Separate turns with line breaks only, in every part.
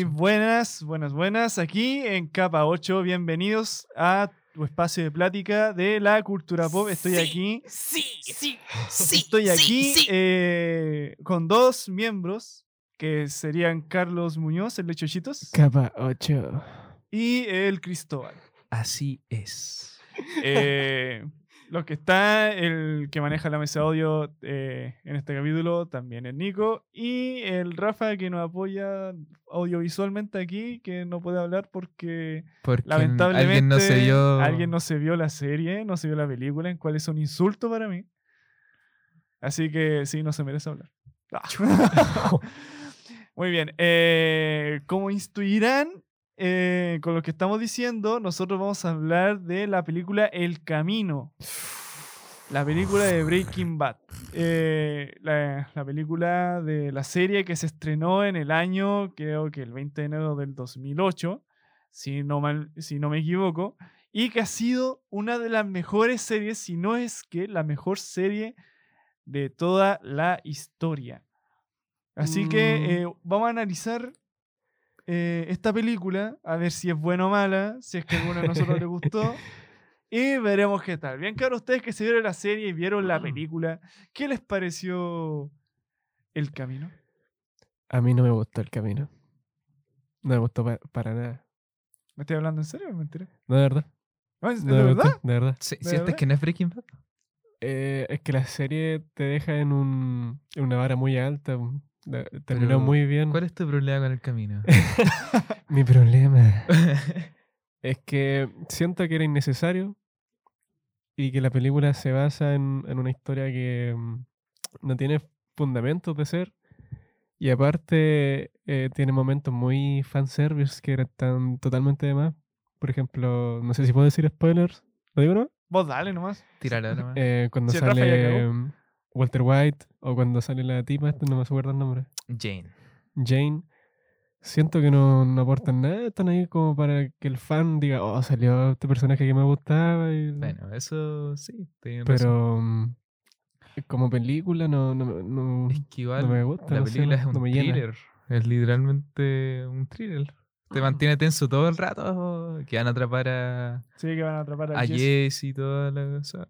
Muy buenas, buenas, buenas. Aquí en Capa 8, bienvenidos a tu espacio de plática de la cultura pop. Estoy aquí.
Sí, sí, sí.
Estoy
sí,
aquí
sí.
eh, con dos miembros que serían Carlos Muñoz, el de Chochitos,
Capa 8.
y el Cristóbal.
Así es.
Eh, lo que está, el que maneja la mesa de audio eh, en este capítulo, también es Nico. Y el Rafa que nos apoya audiovisualmente aquí, que no puede hablar porque
Porque
lamentablemente
alguien no se vio.
alguien no se vio la serie, no se vio la película, en cual es un insulto para mí. Así que sí, no se merece hablar. Ah. Muy bien. eh, como instruirán eh, con lo que estamos diciendo, nosotros vamos a hablar de la película El Camino. La película de Breaking Bad. Eh, la, la película de la serie que se estrenó en el año, creo que el 20 de enero del 2008, si no, mal- si no me equivoco, y que ha sido una de las mejores series, si no es que la mejor serie de toda la historia. Así que
Mm.
eh, vamos a analizar eh, esta película, a ver si es buena o mala, si es que a alguno de nosotros le gustó. Y veremos qué tal. Bien, claro, ustedes que se vieron la serie y vieron la película, ¿qué les pareció el camino?
A mí no me gustó el camino. No me gustó pa- para nada.
¿Me estoy hablando en serio o mentira?
No, de verdad.
No, ¿es-
No
¿De
me
verdad?
gustó, de verdad.
Sí,
¿De
¿Sientes
verdad?
que no es Breaking Bad?
Eh, es que la serie te deja en, un, en una vara muy alta. un- Terminó
Pero,
muy bien.
¿Cuál es tu problema con el camino?
Mi problema es que siento que era innecesario y que la película se basa en, en una historia que mm, no tiene fundamentos de ser. Y aparte eh, tiene momentos muy fanservice que están totalmente de más. Por ejemplo, no sé si puedo decir spoilers. ¿Lo digo no?
Vos dale nomás.
Tírala nomás.
Eh, cuando
Si
sale Walter White o cuando sale la tipa, no me acuerdo el nombre.
Jane.
Jane, siento que no, no aportan nada, están ahí como para que el fan diga, oh, salió este personaje que me gustaba. y-
Bueno, eso sí. razón.
pero mm, como película no, no, me- no-
Es que igual
no me gusta,
la película es un thriller. Es literalmente un thriller. Te mantiene tenso todo el rato. Que van a atrapar a,
Sí, que van a atrapar a,
a
Jesse.
Jess y toda la cosa.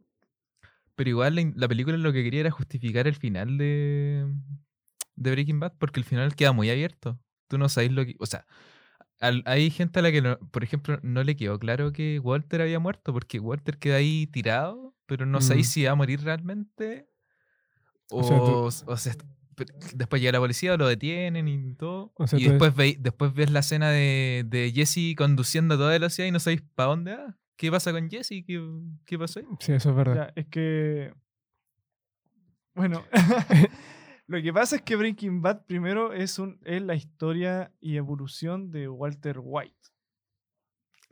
Pero igual la, película lo que quería era justificar el final de, de Breaking Bad, porque el final queda muy abierto. Tú no sabes lo que. O sea, al- hay gente a la que, no- por ejemplo, no le quedó claro que Walter había muerto, porque Walter queda ahí tirado, pero no
Mm.
sabéis si va a morir realmente. O,
O sea, tú-
o sea, pero después llega la policía, lo detienen y todo.
O sea,
y después, veis- después ves la escena de, de Jesse conduciendo a toda velocidad y no sabéis para dónde va. ¿Qué pasa con Jesse? ¿Qué, qué pasó ahí?
Sí, eso es verdad.
Ya, es que. Bueno, lo que pasa es que Breaking Bad primero es, un, es la historia y evolución de Walter White.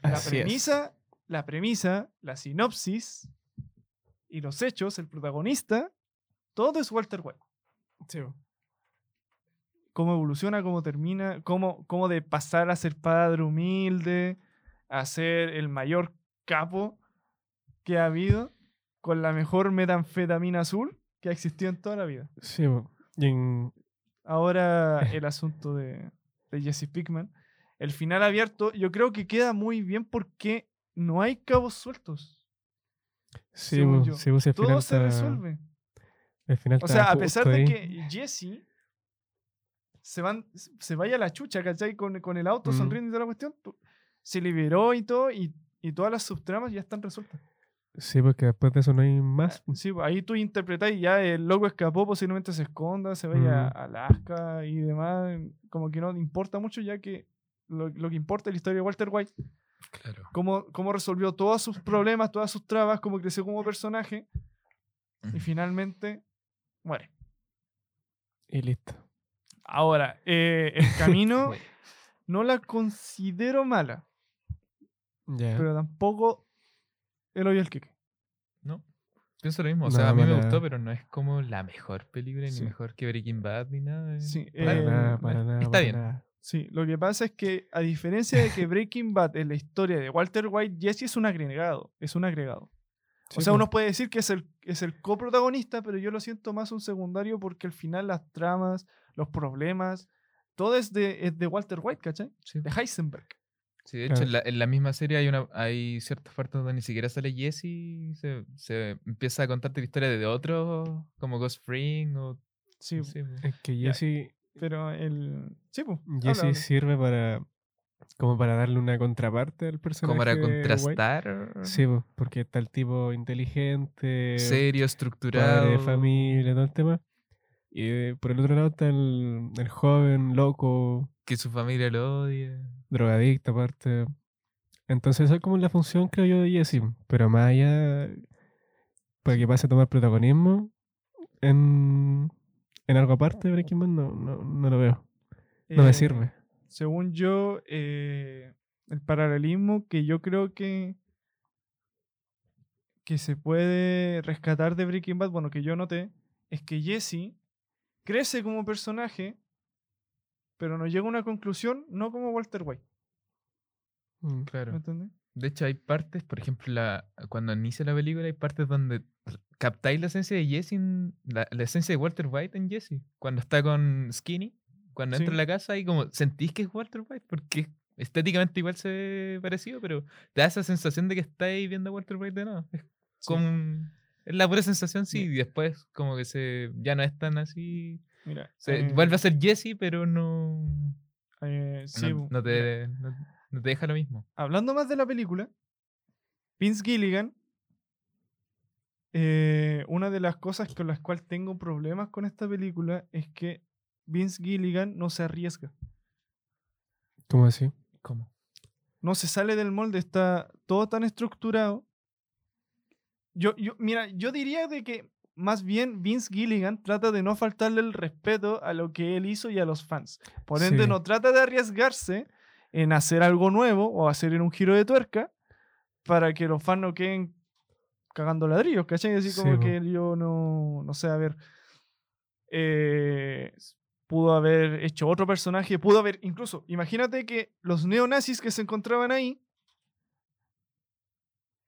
La
Así es.
premisa, la premisa, la sinopsis y los hechos, el protagonista, todo es Walter White. Cómo evoluciona, cómo termina, cómo, cómo de pasar a ser padre humilde, a ser el mayor capo que ha habido, con la mejor metanfetamina azul que ha existido en toda la vida.
Sí, y en-
Ahora el asunto de, de Jesse Pickman. El final abierto, yo creo que queda muy bien porque no hay cabos sueltos.
sí,
según
bo,
yo.
sí, si
Todo
final
se
está-
resuelve.
final
O sea, a pesar de
ahí.
que Jesse se, van, se vaya a la chucha, ¿cachai? Con, con el auto
Mm.
sonriendo y toda la cuestión, se liberó y todo, y, y todas las subtramas ya están resueltas.
Sí, porque después de eso no hay más.
Ah, Sí, pues, ahí tú interpretáis ya el loco escapó, posiblemente se esconda, se vaya
Mm.
a Alaska y demás. Como que no importa mucho, ya que lo, lo que importa es la historia de Walter White.
Claro.
Cómo, cómo resolvió todos sus problemas, todas sus trabas, cómo creció como personaje. Y finalmente muere.
Y listo.
Ahora, eh, el camino no la considero mala, Pero tampoco el hoyo al queque.
¿No? Pienso lo mismo. O
No,
sea, a mí me gustó, pero no es como la mejor película, ni mejor que Breaking Bad, ni nada. eh.
Sí,
para
eh,
nada, para nada.
está
para
bien.
nada.
Sí, lo que pasa es que a diferencia de que Breaking Bad es la historia de Walter White, Jesse es un agregado, es un agregado.
Sí,
o sea, uno puede decir que es el, es el coprotagonista, pero yo lo siento más un secundario porque al final las tramas, los problemas, todo es de, es de Walter White, ¿cachai?
Sí.
De Heisenberg.
Sí, de hecho, en la, en la misma serie hay una hay ciertas partes donde ni siquiera sale Jesse y se, se empieza a contarte la historia de otros, como Ghost Spring o...
Sí.
Es que. Jesse,
pero el... Sí, pues.
Jesse
habla,
sirve para como para darle una contraparte al personaje.
como para contrastar.
Sí, po, porque está el tipo inteligente,
Serio,
padre
estructurado.
de familia, todo el tema. Y eh, por el otro lado está el, el joven, loco,
Que su familia lo odia.
drogadicto aparte. Entonces esa es como la función, creo yo, de Jesse. Pero más allá, para que pase a tomar protagonismo en, en algo aparte de Breaking Bad, no, no, no lo veo. No me
Eh,
sirve.
Según yo, eh, el paralelismo que yo creo que que se puede rescatar de Breaking Bad, bueno, que yo noté, es que Jesse crece como personaje, pero no llega a una conclusión, no como Walter White.
Mm.
¿Me
Claro. De hecho, hay partes, por ejemplo, la, cuando inicia la película, hay partes donde captáis la esencia de Jesse, en- la, la esencia de Walter White en Jesse. Cuando está con Skinny, cuando entra
Sí.
a la casa y como sentís que es Walter White, porque estéticamente igual se ve parecido, pero te da esa sensación de que estáis viendo a Walter White de nuevo. Es
Sí.
como es la pura sensación, sí,
Mi-
y después como que se ya no es tan así.
Mira,
Se,
eh,
vuelve a ser Jesse, pero no,
eh, sí,
no, te, no, no te deja lo mismo.
hablando más de la película, Vince Gilligan, eh, una de las cosas con las cuales tengo problemas con esta película es que Vince Gilligan no se arriesga.
¿Cómo así?
¿Cómo?
No se sale del molde, está todo tan estructurado. Yo, yo, mira, yo diría de que más bien Vince Gilligan trata de no faltarle el respeto a lo que él hizo y a los fans. Por ende,
Sí.
no trata de arriesgarse en hacer algo nuevo o hacer un giro de tuerca para que los fans no queden cagando ladrillos, ¿cachai? Así
Sí,
como
po.
que yo no, no sé, a ver, eh, pudo haber hecho otro personaje, pudo haber, incluso, imagínate que los neonazis que se encontraban ahí,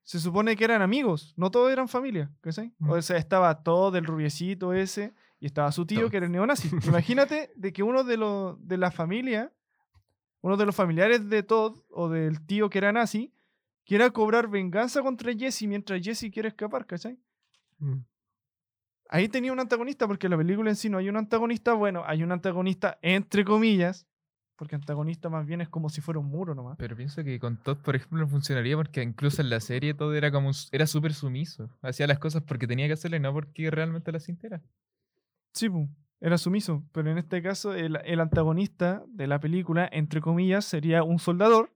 se supone que eran amigos, no todos eran familia, ¿cachai?
Mm.
O sea, estaba todo del rubiecito ese y estaba su tío que era el neonazi. Imagínate de que uno de, los de la familia, uno de los familiares de Todd o del tío que era nazi, quiera cobrar venganza contra Jesse mientras Jesse quiere escapar, ¿cachai?
Mm.
Ahí tenía un antagonista, porque en la película en sí no hay un antagonista. Bueno, hay un antagonista entre comillas, porque antagonista más bien es como si fuera un muro nomás.
Pero pienso que con Todd, por ejemplo, no funcionaría porque incluso en la serie todo era como un era súper sumiso. Hacía las cosas porque tenía que hacerlas y no porque realmente las sintiera.
Sí, pu, era sumiso, pero en este caso el, el antagonista de la película, entre comillas, sería un soldador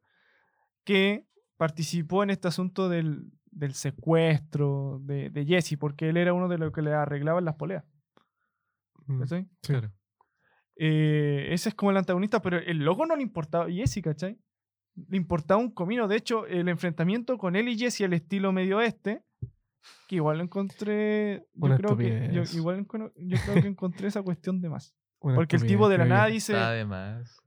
que participó en este asunto del, del secuestro de, de Jesse, porque él era uno de los que le arreglaban las poleas.
Mm. Sí.
Claro.
Eh, ese es como el antagonista, pero el loco no le importaba a Jesse, ¿cachai? Le importaba un comino. De hecho, el enfrentamiento con él y Jesse al estilo medio oeste, que igual lo encontré. Yo creo que. Yo, igual yo creo que encontré esa cuestión de más.
Una
Porque el tipo de la nada dice.
Está de más.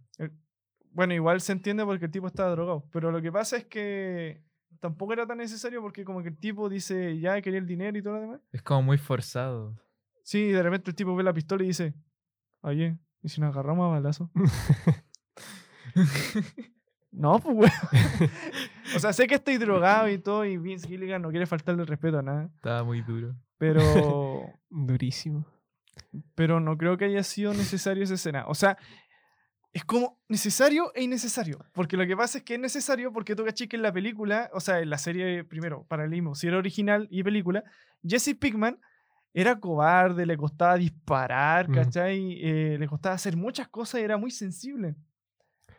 Bueno, igual se entiende porque el tipo estaba drogado. Pero lo que pasa es que tampoco era tan necesario porque, como que el tipo dice ya quería el dinero y todo lo demás.
Es como muy forzado.
Sí, y de repente el tipo ve la pistola y dice: Oye, ¿y si nos agarramos a balazo? No, pues, weón. o sea, sé que estoy drogado y todo, y Vince Gilligan no quiere faltarle el respeto a nada,
Estaba muy duro.
pero,
Durísimo.
pero no creo que haya sido necesario esa escena. O sea, es como necesario e innecesario. Porque lo que pasa es que es necesario porque tú que en la película, o sea, en la serie, primero, paralelismo, si era original y película, Jesse Pickman era cobarde, le costaba disparar,
Mm.
¿cachai? Eh, le costaba hacer muchas cosas y era muy sensible.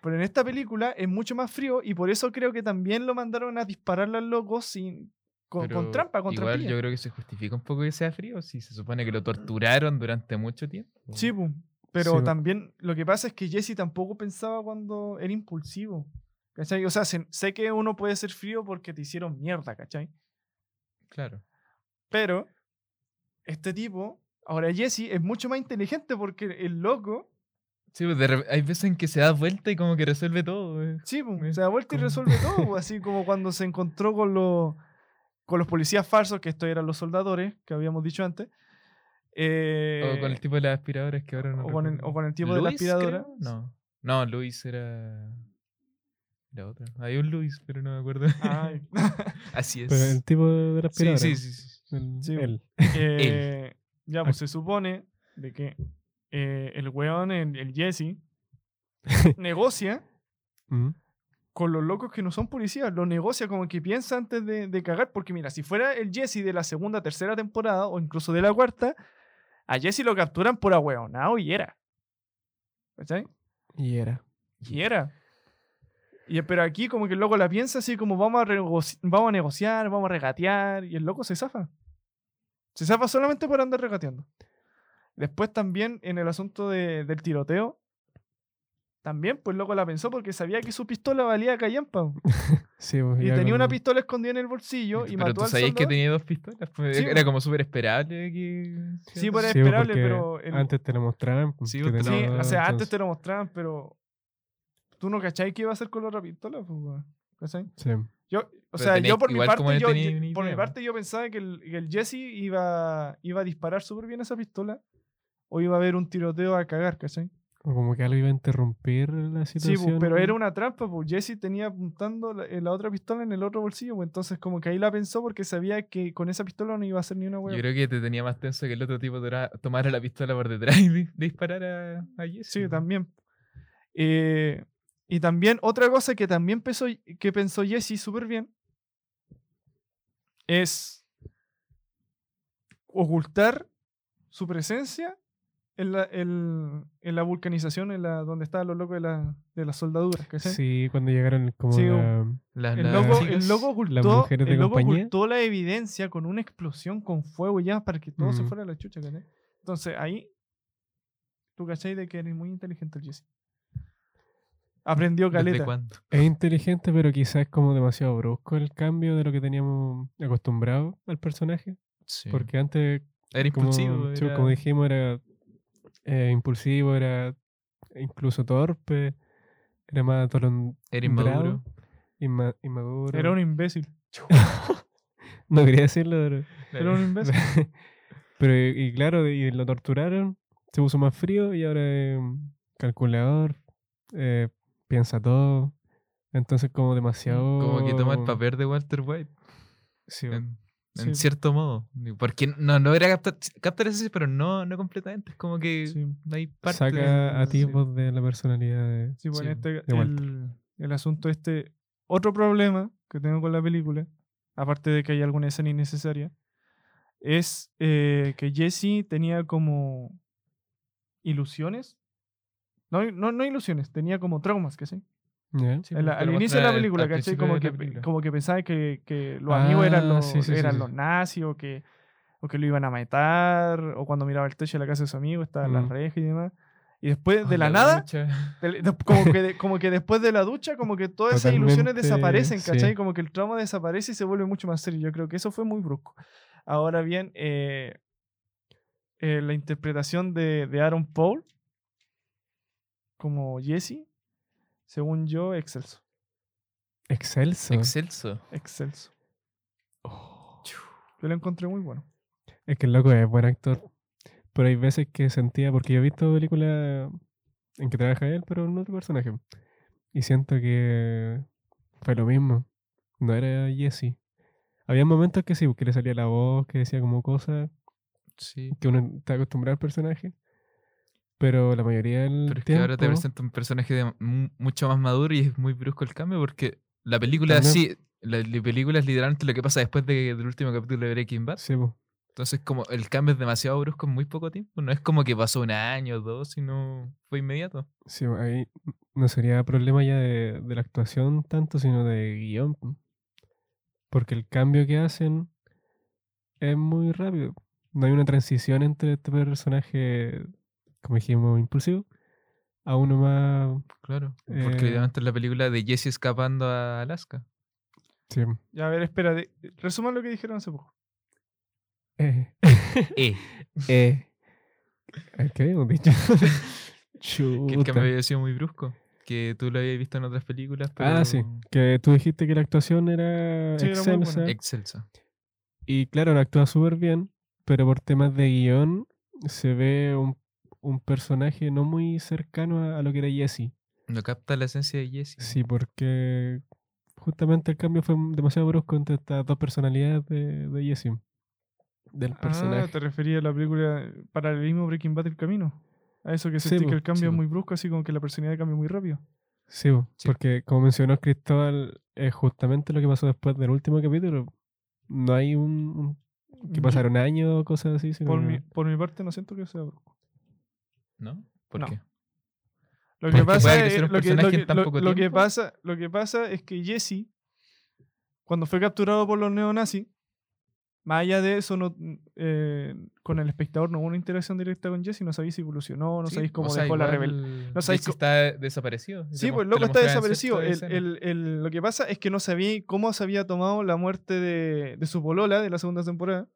Pero en esta película es mucho más frío y por eso creo que también lo mandaron a dispararle al loco sin, con, con
Pero
trampa, con
Igual
trampilla.
yo creo que se justifica un poco que sea frío si se supone que lo torturaron durante mucho tiempo.
Sí, pero
Sí,
también lo que pasa es que Jesse tampoco pensaba cuando era impulsivo. ¿Cachai? O sea, se- sé que uno puede ser frío porque te hicieron mierda, ¿cachai?
Claro.
Pero este tipo, ahora Jesse, es mucho más inteligente porque el loco,
Sí, pues, de hay veces en que se da vuelta y como que resuelve todo. eh.
sí, pu,
Eh,
se da vuelta y resuelve todo, así como cuando se encontró con los, con los policías falsos, que estos eran los soldadores que habíamos dicho antes.
O con
eh,
el tipo de las aspiradoras que ahora no
o con el- o con el tipo de la aspiradora.
creo, No. No, Luis era. La otra. Hay un Luis, pero no me acuerdo.
Ay.
Así es.
Pero el tipo de la aspiradora.
sí, sí, sí.
Sí,
él.
Eh, ya, pues se supone de que eh, el weón, el, el Jesse, negocia
Mm.
con los locos que no son policías. Lo negocia como que piensa antes de, de cagar. Porque mira, si fuera el Jesse de la segunda, tercera temporada o incluso de la cuarta, a Jesse lo capturan por ahueonado y era. ¿Cachai?
Y era.
Y era. Y, pero aquí como que el loco la piensa así como vamos a, vamos a negociar, vamos a regatear. Y el loco se zafa. Se zafa solamente por andar regateando. Después también en el asunto de- del tiroteo. También pues el loco la pensó porque sabía que su pistola valía callampa.
Sí, pues,
Y tenía una
cuando-
pistola escondida en el bolsillo y
Pero
mató
tú
al
sabías que tenía dos pistolas. pues,
Sí,
era
pues.
como súper esperable que.
Sí, pues, era
Sí, pues,
esperable,
porque
pero el-
Antes te lo mostraban. pues,
Sí,
tenía
o sea, antes te lo mostraban, pero tú no cachai qué iba a hacer con la otra pistola, pues. ¿Cachai?
Sí.
Yo, o
Pero
sea, yo por mi parte, yo, yo- por mi parte yo pensaba que el, que el Jesse iba, iba a disparar súper bien esa pistola o iba a haber un tiroteo a cagar, ¿cachai?
O como que algo iba a interrumpir la
Sí,
situación.
pues, pero era una trampa, pues Jesse tenía apuntando la, eh, la otra pistola en el otro bolsillo, pues entonces como que ahí la pensó porque sabía que con esa pistola no iba a hacer ni una
Yo
hueá.
creo que te tenía más tenso que el otro tipo tomara la pistola por detrás y di- disparara a Jesse.
Sí, también. Eh, y también otra cosa que también pensó, que pensó Jesse súper bien es ocultar su presencia en la, el- en la vulcanización, en la, donde estaban los locos de, la, de las soldaduras. ¿cachai?
Sí, cuando llegaron como
Sí,
la-
Las,
El loco, el loco
las
ocultó,
mujeres de
el loco
compañía.
ocultó la evidencia con una explosión con fuego ya para que todo se
Ujú.
fuera a la chucha, ¿cachai? Entonces ahí, tú cachai de que eres muy inteligente el Jesse. Aprendió
¿Desde
caleta.
cuándo?
Es inteligente, pero quizás es como demasiado brusco el cambio de lo que teníamos acostumbrado al personaje.
Sí.
Porque antes,
Era
como,
impulsivo. era-
como dijimos, era eh, impulsivo, era incluso torpe, era más atolondrado,
Era inmaduro.
inma- inmaduro.
Era un imbécil.
No quería decirlo, pero...
Era un imbécil.
pero y, y claro, y lo torturaron, se puso más frío y ahora es calculador, eh, piensa todo. Entonces como demasiado...
Como que toma el papel de Walter White.
Sí,
En, en
Sí.
cierto modo. Porque no, no era captar, captar eso, pero no, no completamente. Es como que
Sí.
hay parte.
saca a tipos de la personalidad de...
Sí, bueno,
Sí,
este,
de
el, el asunto este, otro problema que tengo con la película, aparte de que hay alguna escena innecesaria, es eh, que Jesse tenía como ilusiones. No, no, no ilusiones, tenía como traumas, que sí.
Sí,
la-
pues,
al
lo
inicio de la
al-
película,
al
¿cachai? Como
de
que,
la película.
como que pensaba que, que los amigos eran,
Ah,
los,
sí, sí, sí,
eran
sí.
los nazis o que, o que lo iban a matar, o cuando miraba el techo de la casa de su amigo estaban las
Mm.
rejas y demás. Y después, de
Ay,
la nada,
ducha.
del- de- como, que de- como que después de la ducha, como que todas esas ilusiones desaparecen,
sí.
¿cachai? Como que el trauma desaparece y se vuelve mucho más serio. Yo creo que eso fue muy brusco. Ahora bien, eh, eh, la interpretación de, de Aaron Paul como Jesse, según yo, excelso.
Excelso.
Excelso.
Excelso.
Oh.
Yo lo encontré muy bueno.
Es que el loco es buen actor. Pero hay veces que sentía, porque yo he visto películas en que trabaja él, pero en otro personaje. Y siento que fue lo mismo. No era Jesse. Había momentos que sí, que le salía la voz, que decía como cosas
Sí.
que uno está acostumbrado al personaje. Pero la mayoría del
Pero es que ahora te presenta un personaje de mucho más maduro y es muy brusco el cambio porque la película
También.
sí, la, la película es literalmente lo que pasa después de- del último capítulo de Breaking Bad.
Sí, po.
Entonces como el cambio es demasiado brusco en muy poco tiempo. No es como que pasó un año o dos, sino fue inmediato.
Sí, ahí no sería problema ya de, de la actuación tanto, sino de guion. po. Porque el cambio que hacen es muy rápido. No hay una transición entre este personaje, como dijimos, impulsivo, a uno más...
Claro.
Eh,
Porque obviamente es la película de Jesse escapando a Alaska.
Sí.
Ya, a ver, espera. de- resuman lo que dijeron hace poco.
Eh,
Eh,
eh. ¿Qué habíamos dicho?
que el cambio había sido muy brusco. Que tú lo habías visto en otras películas. Pero
Ah, sí. Que tú dijiste que la actuación era
Sí, era muy buena.
excelsa.
Excelso.
Y claro, lo actúa súper bien, pero por temas de guion se ve un, un personaje no muy cercano a, a lo que era Jesse.
No capta la esencia de Jesse.
Sí, porque justamente el cambio fue demasiado brusco entre estas dos personalidades de, de Jesse. Del
Ah,
personaje.
te refería a la película Paralelismo Breaking Bad El Camino. A eso que
Sí,
sentí
po,
que el cambio
sí,
muy brusco, así como que la personalidad cambia muy rápido.
Sí, bo,
Sí.
porque como mencionó Cristóbal, es justamente lo que pasó después del último capítulo. No hay un, un- que
Yo-
pasaron años o cosas así. sino
Por
que-
mi, por mi parte no siento que sea brusco.
¿No? ¿Por
No.
qué?
Lo
Porque
que pasa es, lo que, lo lo- pasa, lo que pasa es que Jesse, cuando fue capturado por los neonazis, más allá de eso, no, eh, con el espectador no hubo una interacción directa con Jesse, no sabéis si evolucionó, no
Sí,
sabéis cómo
o sea,
dejó la rebelión. no sabéis
está desaparecido.
Sí, pues el loco está desaparecido. El- el- el- lo que pasa es que no sabía cómo se había tomado la muerte de, de su polola de la segunda temporada.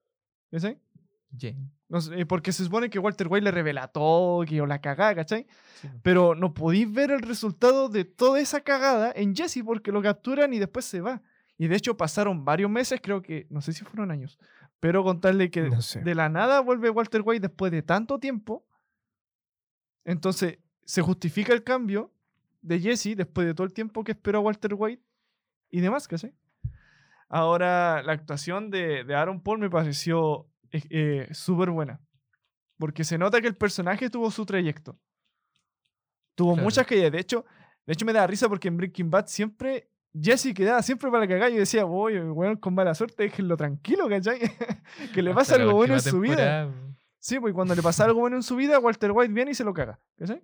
¿Cachai?
Jane.
No sé, eh, porque se supone que Walter White le revela todo, que yo la cagada, ¿cachai?
Sí, po.
Pero no podéis ver el resultado de toda esa cagada en Jesse porque lo capturan y después se va. Y de hecho pasaron varios meses, creo que, no sé si fueron años, pero contarle que
No sé.
de la nada vuelve Walter White después de tanto tiempo. Entonces se justifica el cambio de Jesse después de todo el tiempo que esperó Walter White y demás, ¿cachai? Ahora, la actuación de, de Aaron Paul me pareció eh, súper buena. Porque se nota que el personaje tuvo su trayecto. Tuvo
Claro.
muchas caídas. De hecho, de hecho, me da risa porque en Breaking Bad siempre. Jesse quedaba siempre para cagar y decía, voy, weón, con mala suerte, déjenlo tranquilo, ¿cachai? que le pasa algo bueno en su vida.
temporada.
Sí, pues cuando le pasa algo bueno en su vida, Walter White viene y se lo caga. ¿Cachai?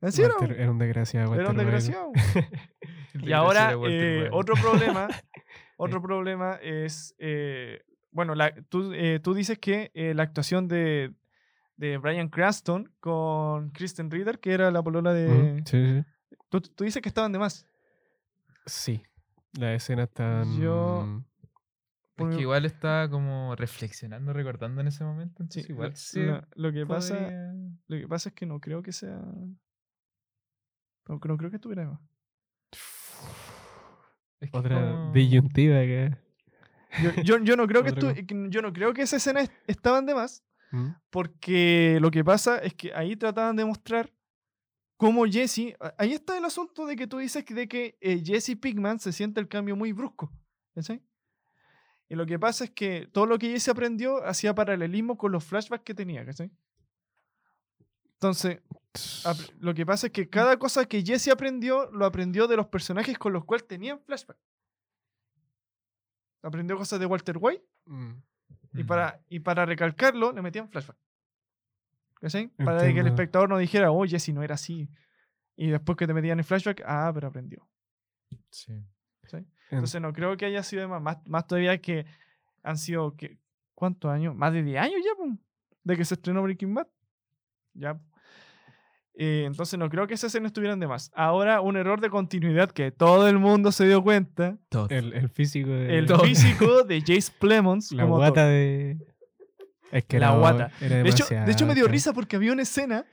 ¿Así era?
Walter- era un desgraciado.
Era un
Walter
desgraciado. Y ahora,
Walter
eh, otro problema, otro problema es, eh, bueno, la- tú, eh, tú dices que eh, la actuación de, de Brian Cranston con Kristen Ritter, que era la polola de...
Mm, sí, sí.
Tú, tú dices que estaban de más.
Sí. La escena está.
Yo-
Es
por-
que igual estaba como reflexionando, recordando en ese momento.
Sí,
igual sí
lo- lo que pasa, lo que pasa es que no creo que sea... No, no creo que estuviera de más.
es que
Otra
como-
disyuntiva que.
Yo, yo- yo no creo que estu- yo no creo que esa escena est- estaban de más.
Mm,
Porque lo que pasa es que ahí trataban de mostrar cómo Jesse. Ahí está el asunto de que tú dices que- de que eh, Jesse Pigman se siente el cambio muy brusco. ¿cachai? Y lo que pasa es que todo lo que Jesse aprendió hacía paralelismo con los flashbacks que tenía. ¿cachai? Entonces, lo que pasa es que cada cosa que Jesse aprendió, lo aprendió de los personajes con los cuales tenían flashback. Aprendió cosas de Walter White
mm.
y
Ujú.
para, y para recalcarlo, le metían flashback. ¿Cachai? Para que el espectador no dijera, oh, Jesse no era así. Y después que te metían el flashback, ah, pero aprendió.
Sí.
Entonces no creo que haya sido más. Más, más todavía que han sido, que, ¿cuántos años? Más de 10 años ya, po, de que se estrenó Breaking Bad. Ya. Eh, entonces no creo que esas escenas estuvieran de más. Ahora, un error de continuidad que todo el mundo se dio cuenta.
El, el físico de.
El físico de Jace Plemons.
la
como
guata de. Es que
La guata. De hecho, de hecho, me dio risa porque había una escena.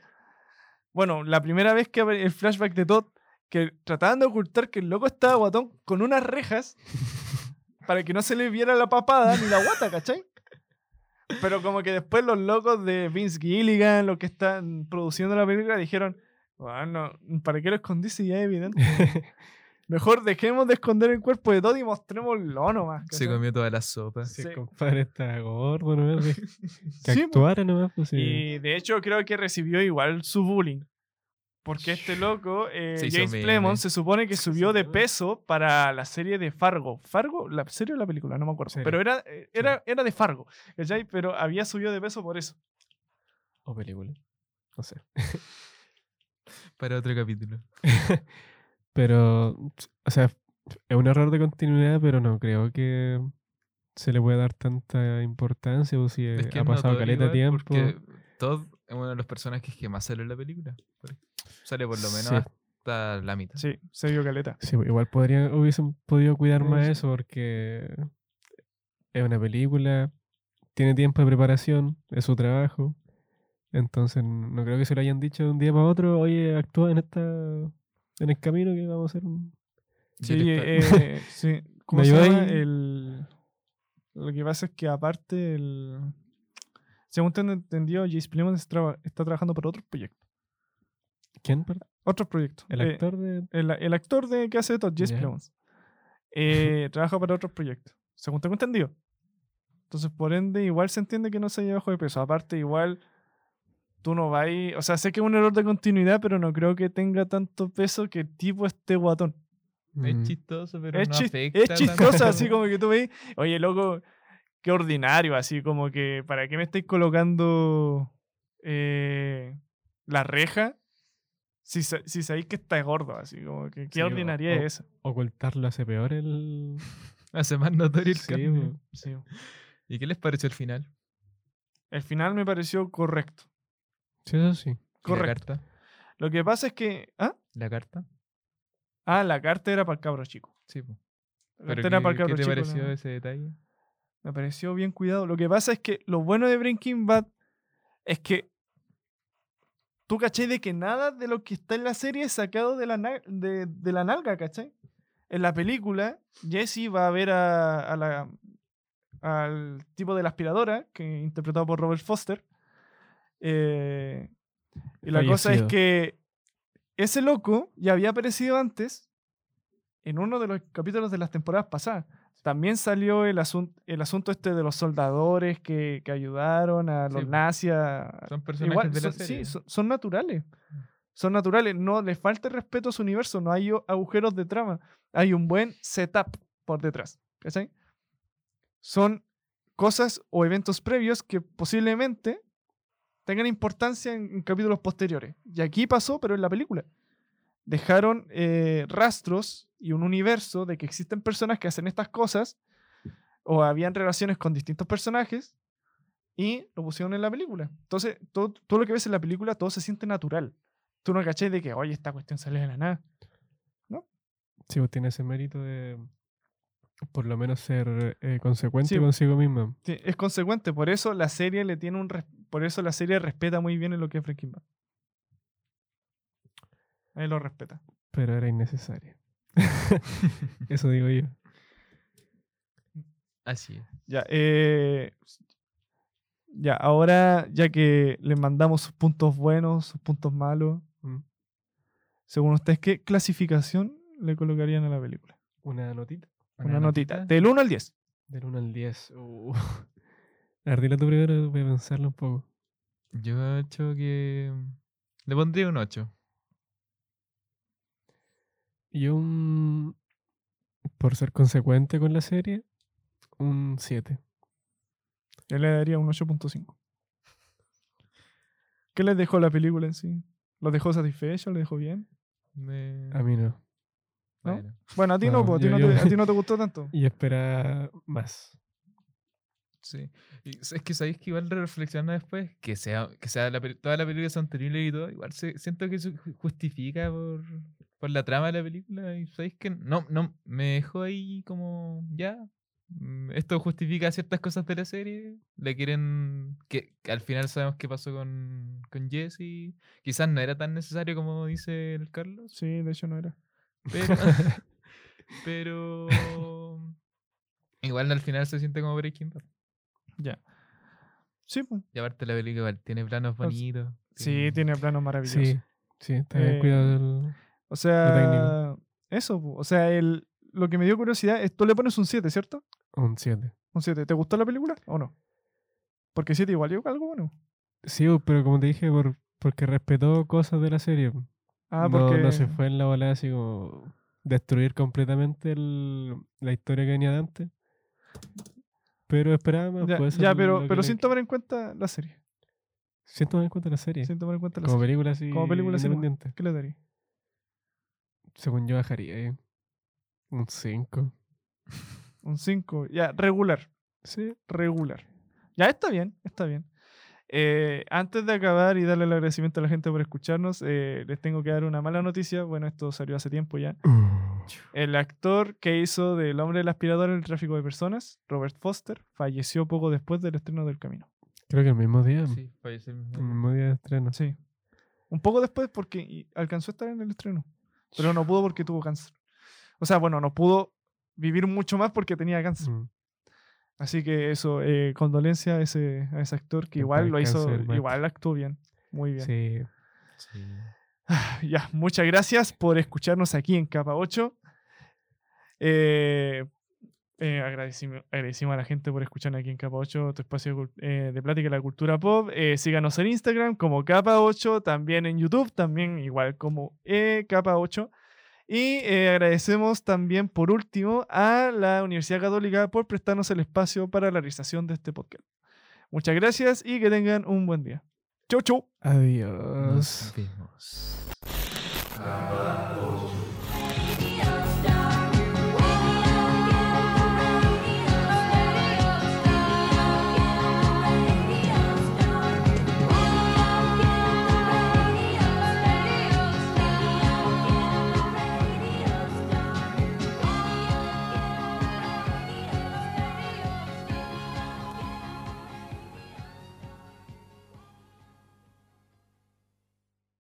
Bueno, la primera vez que el flashback de Todd, que trataban de ocultar que el loco estaba guatón con unas rejas para que no se le viera la papada ni la guata, ¿cachai? Pero como que después los locos de Vince Gilligan, los que están produciendo la película, dijeron, bueno, ¿para qué lo escondiste? Ya es evidente. Mejor dejemos de esconder el cuerpo de Todd y mostrémoslo nomás.
Se comió toda la sopa.
Sí.
el compadre está gordo, ¿no? Que
Sí, po.
actuara nomás, pues sí.
Y de hecho creo que recibió igual su bullying. Porque este loco, eh,
Se
James
meme.
Plemons, se supone que subió de peso para la serie de Fargo. ¿Fargo? ¿La serie o la película? No me acuerdo. Pero era, eh, era, era de Fargo. ¿cachai? Pero había subido de peso por eso.
O película. No sé.
Para otro capítulo.
Pero, o sea, es un error de continuidad, pero no creo que se le pueda dar tanta importancia o si
Es que
ha pasado caleta tiempo.
Todd es uno de los personajes que más sale en la película. Sale por lo menos
Sí.
hasta la mitad.
Sí, se vio caleta.
Sí, igual podrían, hubiesen podido cuidar
Sí,
más
sí.
eso porque es una película, tiene tiempo de preparación, es su trabajo. Entonces no creo que se lo hayan dicho de un día para otro, oye, actúa en esta en el camino que vamos a hacer un...
Sí, eh, sí. ¿Cómo
¿Me
se llama? El... Lo que pasa es que aparte, el... según tengo entendido, James Plemons está, está trabajando para otro proyecto.
¿Quién? perdón?
Otros proyectos.
El
Eh,
actor de.
el, el actor de que hace todo, Jesse
Ya.
Plemons, eh, trabaja para otros proyectos, según tengo entendido. Entonces, por ende, igual se entiende que no se haya bajo de peso. Aparte, igual tú no vas ahí- O sea, sé que es un error de continuidad, pero no creo que tenga tanto peso que el tipo esté guatón.
Mm.
Es chistoso, pero
Es,
no afecta.
es chistoso, así como que tú veis, oye, loco, qué ordinario, así como que, ¿para qué me estáis colocando eh, la reja? Si, si sabéis que está gordo, así como que, qué
Sí,
ordinaria
o-
es esa.
Ocultarlo hace peor el.
Hace más notorio el
Sí,
cambio.
Sí.
¿Y qué les pareció el final?
El final me pareció correcto.
Sí, eso sí.
¿Y
Correcto.
¿La carta?
Lo que pasa es que. ¿Ah?
¿La carta?
Ah, la carta era para el cabro chico.
Sí, po.
La
¿Pero
carta era
qué,
para el
qué
cabro
te
chico.
pareció
no.
ese detalle?
Me pareció bien cuidado. Lo que pasa es que lo bueno de Breaking Bad es que tú cachai de que nada de lo que está en la serie es sacado de la, de, de la nalga, ¿cachai? En la película, Jesse va a ver a, a la, al tipo de la aspiradora, que interpretado por Robert Foster. eh, y la cosa es que ese loco ya había aparecido antes en uno de los capítulos de las temporadas pasadas. También salió el, asun- el asunto este de los soldadores que, que ayudaron a los nazis. a-
Son personajes
Igual,
de la
son,
serie.
sí, son, son naturales. Son naturales. No les falta el respeto a su universo. No hay agujeros de trama. Hay un buen setup por detrás. ¿Cachai? Son cosas o eventos previos que posiblemente tengan importancia en, en capítulos posteriores. Y aquí pasó, pero en la película. Dejaron eh, rastros y un universo de que existen personas que hacen estas cosas o habían relaciones con distintos personajes y lo pusieron en la película. Entonces, todo, todo lo que ves en la película, todo se siente natural. Tú no cachai de que, oye, esta cuestión sale de la nada.
Sí, pues tiene ese mérito de. Por lo menos ser eh, consecuente
Sí.
consigo misma.
Sí, Es consecuente, por eso la serie le tiene un por eso la serie respeta muy bien en lo que es Breaking Bad. Ahí lo respeta.
Pero era innecesaria. Eso digo yo.
Así es.
Ya, eh, ya, ahora ya que le mandamos sus puntos buenos, sus puntos malos,
Mm.
según ustedes, ¿qué clasificación le colocarían a la película?
Una notita.
Una, notita. Del 1 al 10.
Del 1 al 10. Uh. A ver, dile tú primero, voy a pensarlo un poco.
Yo he hecho que. Le pondría un 8.
Yo un... Por ser consecuente con la serie, un 7.
Yo le daría un 8.5. ¿Qué les dejó la película en sí? ¿Los dejó satisfechos? ¿Les dejó bien?
Me...
A mí no.
¿no?
Bueno,
Bueno, a ti no,
No,
po, a, ti
yo-
no
yo-
te, a ti no te gustó tanto.
Y espera más.
sí. Y es que sabéis que igual reflexionando después, que sea, que sea la, toda la película son terribles y todo, igual se- siento que eso ju- justifica por, por la trama de la película. Y sabéis que no, no, me dejó ahí como ya. mm, Esto justifica ciertas cosas de la serie. Le quieren. Que, que al final sabemos qué pasó con, con Jesse. Quizás no era tan necesario como dice el Carlos.
Sí, de hecho no era.
Pero, pero igual al final se siente como Breaking Bad.
Ya. Sí, po.
Y aparte la película igual tiene planos
Pues,
bonitos.
sí, tiene planos maravillosos.
Sí, sí, está bien
Eh,
cuidado. el-
O sea, eso, o sea, el, lo que me dio curiosidad es, tú le pones un 7, ¿cierto?
Un 7.
Un 7. ¿Te gustó la película o no? Porque 7 igual es algo bueno.
Sí, pero como te dije, por, porque respetó cosas de la serie.
Ah,
no,
porque...
no se fue en la bola así como destruir completamente el- la historia que venía de antes. Pero esperaba más.
Ya,
puede ser
ya, pero, pero sin tomar en cuenta la serie.
sin tomar en cuenta la serie.
Sin tomar en cuenta la
como
serie.
película así.
Como película así. ¿Qué le daría?
Según yo bajaría eh, un 5.
Un 5. Ya, regular.
Sí.
Regular. Ya está bien, está bien. Eh, antes de acabar y darle el agradecimiento a la gente por escucharnos, eh, les tengo que dar una mala noticia. Bueno, esto salió hace tiempo ya. El actor que hizo del hombre del aspirador en el tráfico de personas, Robert Foster, falleció poco después del estreno del camino.
Creo que el mismo día.
Sí, falleció el mismo
El
día.
mismo día de estreno.
Sí. Un poco después porque alcanzó a estar en el estreno. Pero no pudo porque tuvo cáncer. O sea, bueno, no pudo vivir mucho más porque tenía cáncer.
Mm.
Así que eso, eh, condolencia a ese, a ese actor que igual lo hizo, igual actuó bien. Muy bien.
Sí.
Sí.
Ya, muchas gracias por escucharnos aquí en Capa 8. Eh, eh, agradecimos, agradecimos a la gente por escucharnos aquí en Capa 8, tu espacio de, eh, de plática de la cultura pop. Eh, síganos en Instagram como Capa 8, también en YouTube, también igual como eh, Capa 8. Y agradecemos también, por último, a la Universidad Católica por prestarnos el espacio para la realización de este podcast. Muchas gracias y que tengan un buen día. Chau, chau.
Adiós.
Nos vemos.